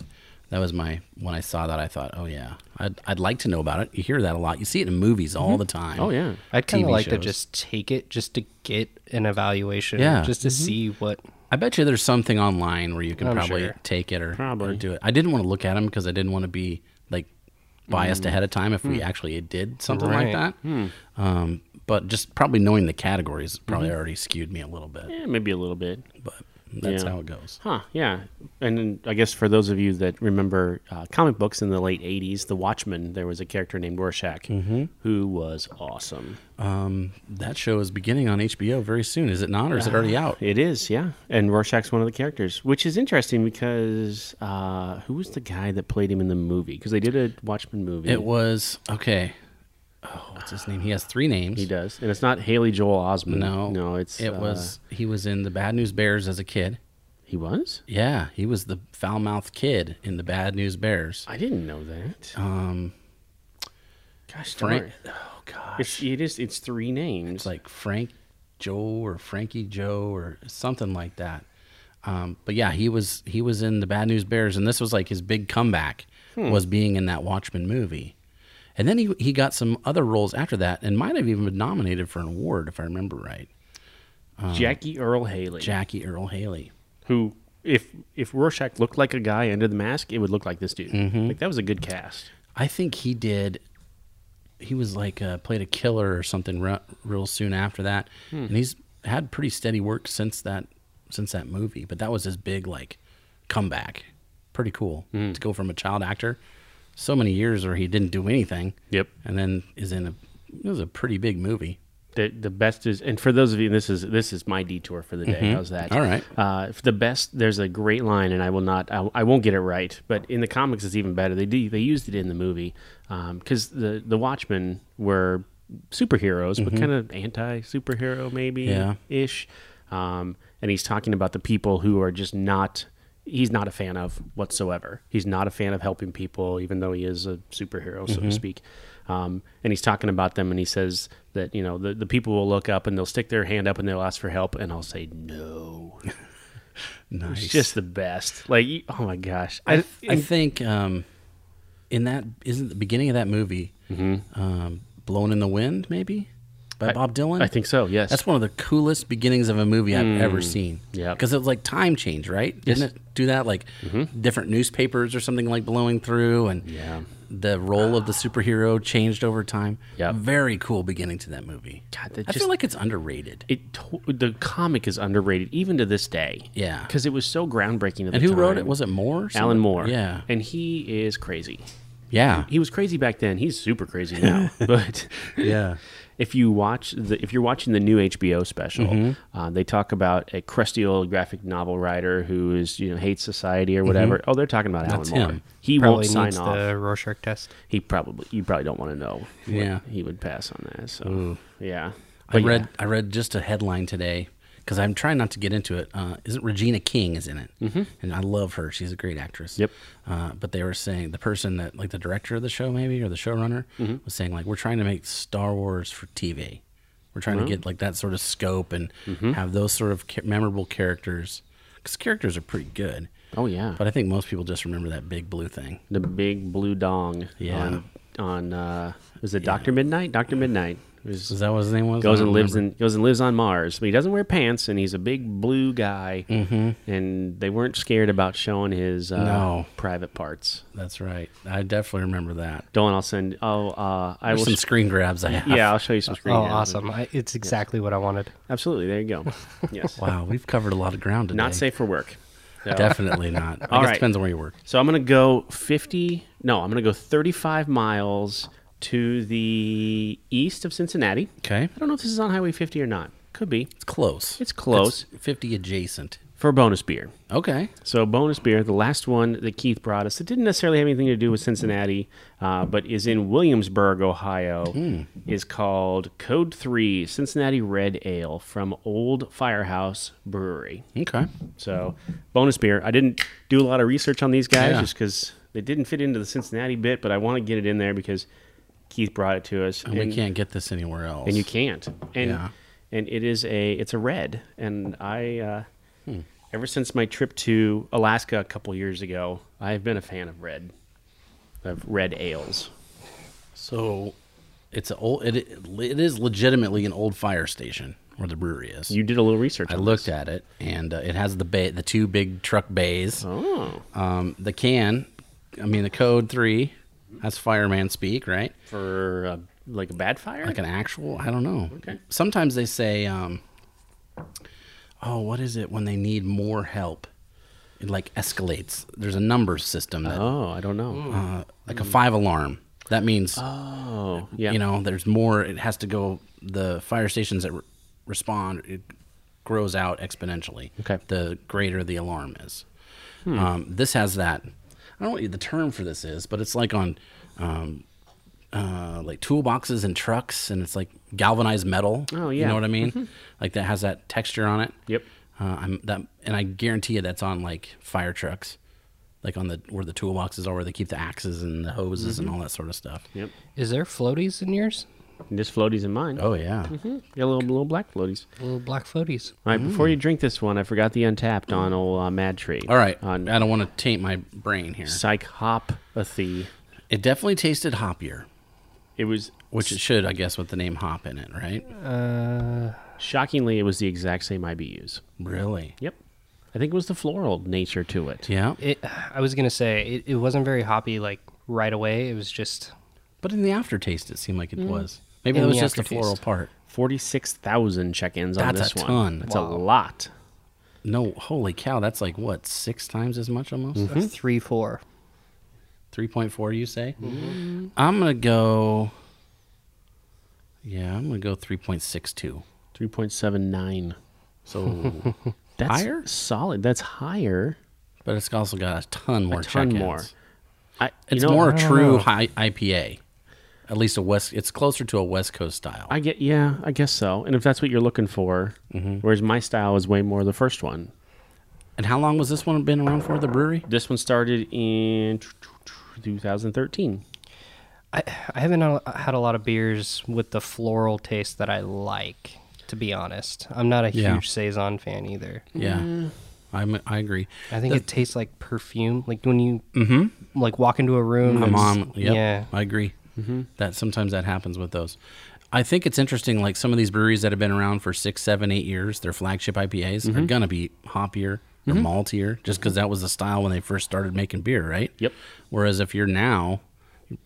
that was my when I saw that I thought, oh yeah, I'd I'd like to know about it. You hear that a lot. You see it in movies all the time. Oh, yeah. I'd kind of TV like to just take it just to get an evaluation, Yeah. just to see what. I bet you there's something online where you can I'm probably sure. take it or, Probably. or do it. I didn't want to look at them because I didn't want to be like biased ahead of time if Hmm. we actually did something like Right. that. Um, but just probably knowing the categories probably Mm-hmm. already skewed me a little bit. Yeah, maybe a little bit. But that's Yeah. how it goes. Huh, yeah. And I guess for those of you that remember uh, comic books in the late 80s, The Watchmen, there was a character named Rorschach who was awesome. Um, that show is beginning on HBO very soon. Is it not, or is it already out? It is, yeah. And Rorschach's one of the characters, which is interesting because uh, who was the guy that played him in the movie? Because they did a Watchmen movie. It was okay. Oh, what's his name? He has three names. He does. And it's not Haley Joel Osment. No, No, it's. it uh, was. He was in the Bad News Bears as a kid. He was? Yeah, he was the foul mouthed kid in the Bad News Bears. I didn't know that. Um, Gosh, Frank. darn. Oh gosh, It's, it is, it's three names. it's like Frank Joe or Frankie Joe or something like that. Um, but yeah, he was he was in the Bad News Bears, and this was like his big comeback was being in that Watchmen movie. And then he he got some other roles after that, and might have even been nominated for an award if I remember right. Jackie Earle Haley. Jackie Earle Haley. who if if Rorschach looked like a guy under the mask, it would look like this dude. Mm-hmm. Like that was a good cast. I think he did. He was like uh, played a killer or something re- real soon after that, and he's had pretty steady work since that since that movie. But that was his big like comeback. Pretty cool to go from a child actor so many years where he didn't do anything. Yep. and then is in a it was a pretty big movie. The the best is, and for those of you, this is this is my detour for the day. How's that? Mm-hmm. All right. Uh, the best, there's a great line, and I will not, I, I won't get it right, but in the comics, it's even better. They do, they used it in the movie because the the Watchmen were superheroes, but kind of anti superhero maybe Mm-hmm. Yeah. ish. Um, and he's talking about the people who are just not. He's not a fan of whatsoever. He's not a fan of helping people, even though he is a superhero, so Mm-hmm. to speak. Um, and he's talking about them, and he says that you know the, the people will look up and they'll stick their hand up and they'll ask for help, and I'll say no. Nice. It's just the best. Like, oh my gosh, I, I think um, in that isn't the beginning of that movie, um, "Blown in the Wind," maybe by I- Bob Dylan. I think so. Yes, That's one of the coolest beginnings of a movie I've ever mm. seen. yeah. because it was like time change, right? Didn't it do that? Like mm-hmm. different newspapers or something like blowing through, and Yeah. the role of the superhero changed over time. Yeah. very cool beginning to that movie. God, that I just- feel like it's underrated. it. To- the comic is underrated even to this day. Yeah. because it was so groundbreaking. At and who wrote it? Was it Moore? or Alan? Moore. Yeah, and he is crazy. yeah, He was crazy back then. He's super crazy now. but yeah. If you watch the if you're watching the new HBO special, Mm-hmm. uh, they talk about a crusty old graphic novel writer who is you know hates society or whatever. Oh, they're talking about Mm-hmm. That's Alan Moore. him. He Probably won't sign off. the Rorschach test. He probably you probably don't want to know. Yeah. he would pass on that. So yeah, I read yeah. I read just a headline today because I'm trying not to get into it. Uh, isn't Regina King is in it, mm-hmm. and I love her. She's a great actress. Yep. Uh, but they were saying the person that like the director of the show maybe or the showrunner Mm-hmm. was saying like we're trying to make Star Wars for TV. We're trying Well. to get like that sort of scope and Mm-hmm. have those sort of ca- memorable characters because characters are pretty good. Oh yeah, But I think most people just remember that big blue thing. the big blue dong. Yeah. On, on uh, was it Doctor Midnight? Doctor Midnight. It was- Is that what his name was? goes and lives remember. in goes and lives on Mars, but he doesn't wear pants, and he's a big blue guy. Mm-hmm. And they weren't scared about showing his uh, No. private parts. That's right. I definitely remember that. Dolan, I'll send. Oh, uh, I There's will. some screen grabs I have. yeah, I'll show you some screen. Oh, grabs. awesome! I, it's exactly what I wanted. Absolutely. There you go. Yes. Wow, we've covered a lot of ground today. Not safe for work. So- Definitely not. I All guess right. depends on where you work. So I'm going to go 50. No, I'm going to go 35 miles to the east of Cincinnati. Okay. I don't know if this is on Highway 50 or not. Could be It's close. It's close. 50 adjacent. for bonus beer. Okay. So bonus beer, the last one that Keith brought us, that didn't necessarily have anything to do with Cincinnati, uh, but is in Williamsburg, Ohio, is called Code Three Cincinnati Red Ale from Old Firehouse Brewery. Okay. So bonus beer. I didn't do a lot of research on these guys Yeah. just because they didn't fit into the Cincinnati bit, but I want to get it in there because Keith brought it to us, And, we can't get this anywhere else. and you can't. And Yeah. and it is a it's a red, and I uh, Hmm. ever since my trip to Alaska a couple years ago, I've been a fan of red, of red ales. So it's a old. It, it is legitimately an old fire station where the brewery is. You did a little research. I looked this. at it, and uh, it has the bay, the two big truck bays. Oh, Um, the can, I mean, the code three, that's fireman speak, right? for uh, like a bad fire. Like an actual, I don't know. Okay. Sometimes they say, um, oh, what is it when they need more help? It like escalates. There's a number system that, oh, I don't know. uh, like a five alarm. That means Oh, yeah. you know there's more it has to go the fire stations that re- respond it grows out exponentially Okay. the greater the alarm is um, this has that i don't know what the term for this is but it's like on um, uh, like toolboxes and trucks and it's like galvanized metal. Oh, yeah, you know what i mean? Like that has that texture on it. Yep. uh, I'm that and i guarantee you that's on like fire trucks. Like on the where the toolboxes are where they keep the axes and the hoses and all that sort of stuff. Yep. Is there floaties in yours? And this floaties in mine. oh yeah Got a little little black floaties. Little black floaties. All right, before you drink this one, I forgot the Untappd on old uh, Mad Tree. All right, On I don't want to taint my brain here. PsycHOPathy. It definitely tasted hoppier, It was, which it should, I guess, with the name hop in it, right? Uh, shockingly, it was the exact same IBUs. Really? Yep. I think it was the floral nature to it. Yeah. it. I was gonna say it, it wasn't very hoppy like right away. It was just But in the aftertaste, it seemed like it was. Maybe In it was just the floral part. 46,000 check ins on That's this a one. ton. That's a lot. No, holy cow, that's like what six times as much almost. Mm-hmm. a three four. Three point four, you say? I'm gonna go. Yeah, I'm gonna go three point six two. 3.79. So, That's Higher? solid. That's higher. but it's also got a ton more. A ton check-ins. more. I, It's know, more I a don't true high IPA. At least a west. It's closer to a West Coast style. I get, yeah, I guess so. And if that's what you're looking for, Mm-hmm. whereas my style is way more the first one. and how long was this one been around for? The brewery? This one started in 2013. I I haven't had a- lot of beers with the floral taste that I like. To be honest, I'm not a Yeah. huge saison fan either. Yeah, I'm, I agree. I think The- it tastes like perfume, like when you like walk into a room. I'm it's- on. Yep, Yeah, I agree. Mm-hmm. That sometimes that happens with those. I think it's interesting. Like some of these breweries that have been around for six, seven, eight years, their flagship IPAs are mm-hmm. gonna be hoppier or mm-hmm. maltier, just because that was the style when they first started making beer, right? Yep. Whereas if you're now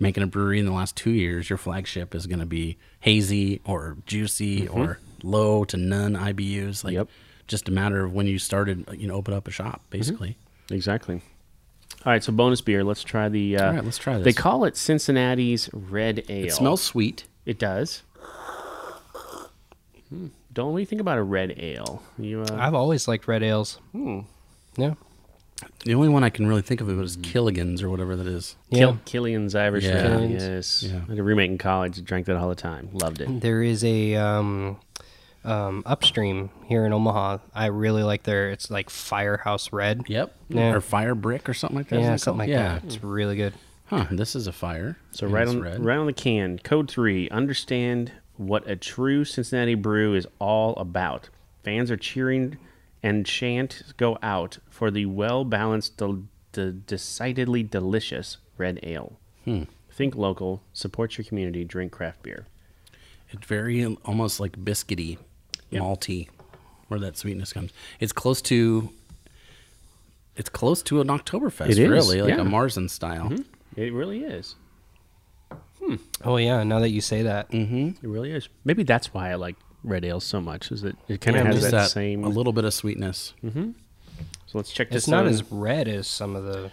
making a brewery in the last two years, your flagship is gonna be hazy or juicy or low to none IBUs. Like Yep. just a matter of when you started, you know, open up a shop, basically. Exactly. All right, so bonus beer. Let's try the. Uh, All right, let's try this. They call it Cincinnati's Red Ale. It smells sweet. It does. Hmm. Don't what do you think about a red ale? You, uh, I've always liked red ales. Hmm. Yeah, The only one I can really think of it was Killigan's or whatever that is. yeah. Kill, Killian's Irish Yeah. Red. Killian's. Yes. Yeah. I had a roommate in college. Drank that all the time. Loved it. There is a um, um, upstream here in Omaha. I really like their. It's like Firehouse Red. Yep. Yeah. Or fire brick or something like that. Yeah, isn't something like called? yeah. that. It's really good. Huh. This is a fire. So and right on red. right on the can, code three. Understand what a true Cincinnati brew is all about. Fans are cheering and chant go out for the well balanced, del- de- decidedly delicious red ale. Think local, support your community, drink craft beer. It's very um, almost like biscuity, Yep. malty, where that sweetness comes. It's close to. It's close to an Oktoberfest, It is, really, like yeah. a Marzen style. Mm-hmm. It really is. Hmm. Oh yeah, now that you say that, mm-hmm. It really is. Maybe that's why I like red ale so much. Is that it kind of Yeah, has that, that same. a little bit of sweetness. Mm-hmm. so let's check this. it's not out. as red as some of the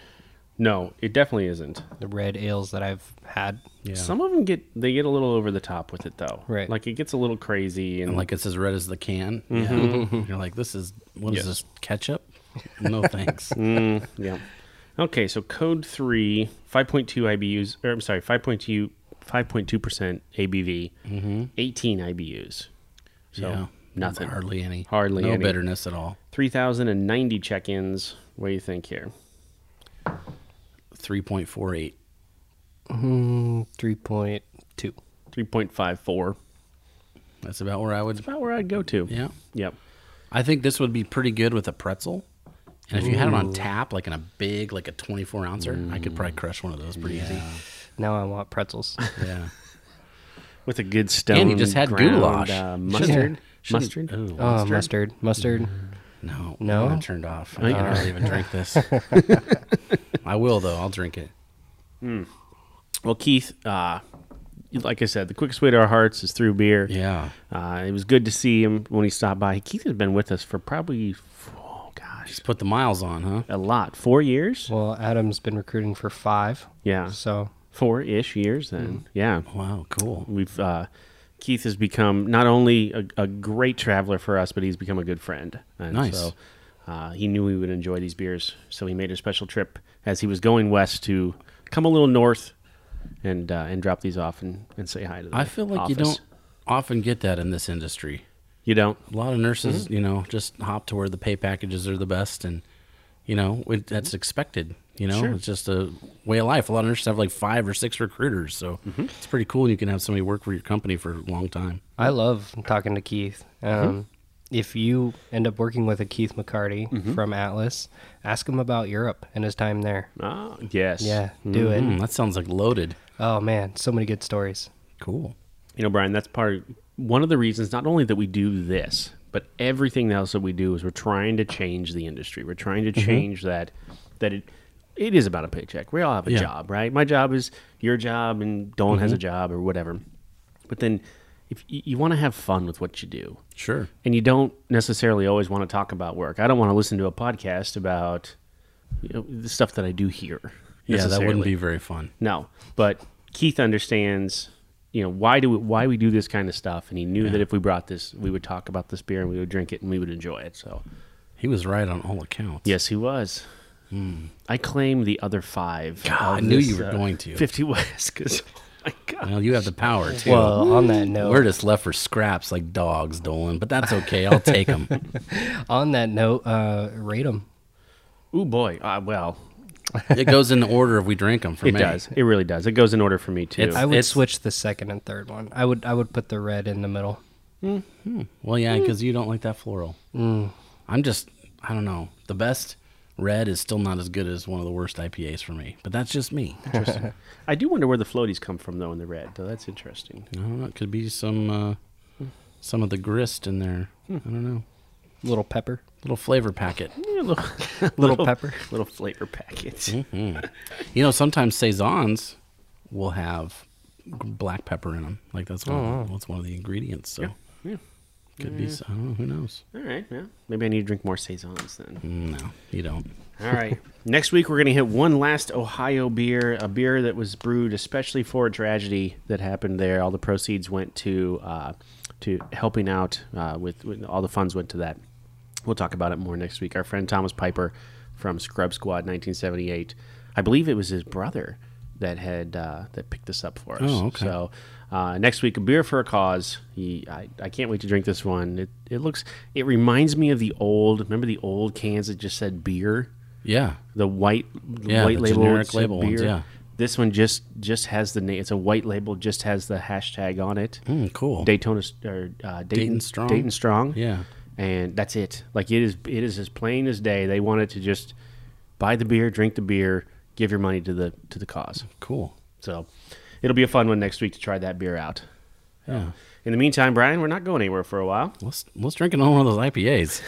No, it definitely isn't. the red ales that I've had. Yeah, Some of them get they get a little over the top with it though. Right. Like it gets a little crazy and, and like it's as red as the can. Yeah, you're like, this is what is Mm-hmm. Yes. this ketchup? No thanks. Mm, yeah. Okay, so code three, five point two IBUs. Or I'm sorry, five point two, five point two percent ABV, eighteen IBUs. So yeah, nothing. hardly any, Hardly no any. bitterness at all. Three thousand and ninety check-ins. What do you think here? Three point four eight. Mm, Three point two. Three point five four. That's about where I would. That's About where I'd go to. Yeah, Yep. I think this would be pretty good with a pretzel. And if you had it on tap, like in a big, like a 24 ouncer, I could probably crush one of those pretty easy. Now I want pretzels. Yeah. With a good stone. And you just had ground, goulash. Uh, Shouldn't- mustard. shouldn't- Mustard. Ooh, oh, mustard, mustard. No, No? I'm turned off. I can't really even drink this. I will though. I'll drink it. Well, Keith, uh, like I said, the quickest way to our hearts is through beer. Yeah. Uh, it was good to see him when he stopped by. Keith has been with us for probably, oh gosh, Just put the miles on, huh? a lot. Four years? Well, Adam's been recruiting for five. Yeah, So four ish years. Then, yeah, Wow, cool. we've uh, Keith has become not only a, a great traveler for us, but he's become a good friend. And Nice. So uh, he knew we would enjoy these beers, so he made a special trip as he was going west to come a little north and uh, and drop these off and, and say hi to them. I feel like you don't often get that in this industry. You don't. A lot of nurses, you know, just hop to where the pay packages are the best, and you know it, that's expected. You know, Sure. it's just a way of life. A lot of nurses have like five or six recruiters, so it's pretty cool. You can have somebody work for your company for a long time. I love talking to Keith. Um, If you end up working with a Keith McCarty from Atlas, ask him about Europe and his time there. Ah, yes. Yeah, do it. Mm, that sounds like loaded. Oh man, so many good stories. Cool. You know, Brian, that's part of, one of the reasons not only that we do this, but everything else that we do is we're trying to change the industry. We're trying to change that that it it is about a paycheck. We all have a Yeah. job, right? My job is your job and Dolan has a job or whatever. But then if you, you want to have fun with what you do, Sure. and you don't necessarily always want to talk about work. I don't want to listen to a podcast about you know, the stuff that I do here. Yeah, that wouldn't be very fun. No, but Keith understands, you know, why do we, why we do this kind of stuff, and he knew that if we brought this, we would talk about this beer and we would drink it and we would enjoy it. So He was right on all accounts. yes, he was. I claim the other five. God, I knew this, you were uh, going to. Fifty West because my God, Well, you have the power too. Well, on that note, We're just left for scraps like dogs, Dolan, but that's okay. I'll take them. on that note, uh, rate them. ooh boy. Uh, well, it goes in the order if we drink them for it me. does. It really does. It goes in order for me too. It's- I would switch the second and third one. I would I would put the red in the middle. Well, yeah, because you don't like that floral. I'm just, I don't know. The best red is still not as good as one of the worst IPAs for me, but that's just me. I I do wonder where the floaties come from though in the red. Though that's interesting. I don't know. It could be some, uh, some of the grist in there. I don't know. Little pepper. Little flavor packet. Yeah, little, Little pepper. little flavor packets. You know, sometimes saisons will have black pepper in them. Like that's one, of, the, that's one of the ingredients. So Yeah. Could be. I don't know. Who knows? All right. Yeah. Maybe I need to drink more saisons then. No, you don't. All right. Next week, we're going to hit one last Ohio beer, a beer that was brewed especially for a tragedy that happened there. All the proceeds went to uh, to helping out uh, with, with all the funds went to that. We'll talk about it more next week. Our friend Thomas Piper from Scrub Squad, 1978. I believe it was his brother that had uh, that picked this up for us. Oh, okay. So uh, next week, a beer for a cause. He, I, I can't wait to drink this one. It, it looks, it reminds me of the old. Remember the old cans that just said beer Yeah. the white Yeah, white the label generic label ones, beer. yeah. This one just just has the name. It's a white label. Just has the hashtag on it. Mm, cool. Daytona or uh, Dayton, Dayton Strong? Dayton Strong. Yeah. and that's it. Like it is. It is as plain as day. They wanted to just buy the beer, drink the beer, give your money to the to the cause. Cool. So it'll be a fun one next week to try that beer out. Yeah. In the meantime, Brian, we're not going anywhere for a while. Let's let's drink another one of those IPAs.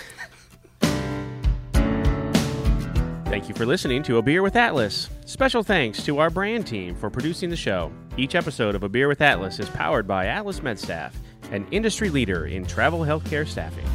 Thank you for listening to A Beer with Atlas. Special thanks to our brand team for producing the show. Each episode of A Beer with Atlas is powered by Atlas MedStaff, an industry leader in travel healthcare staffing.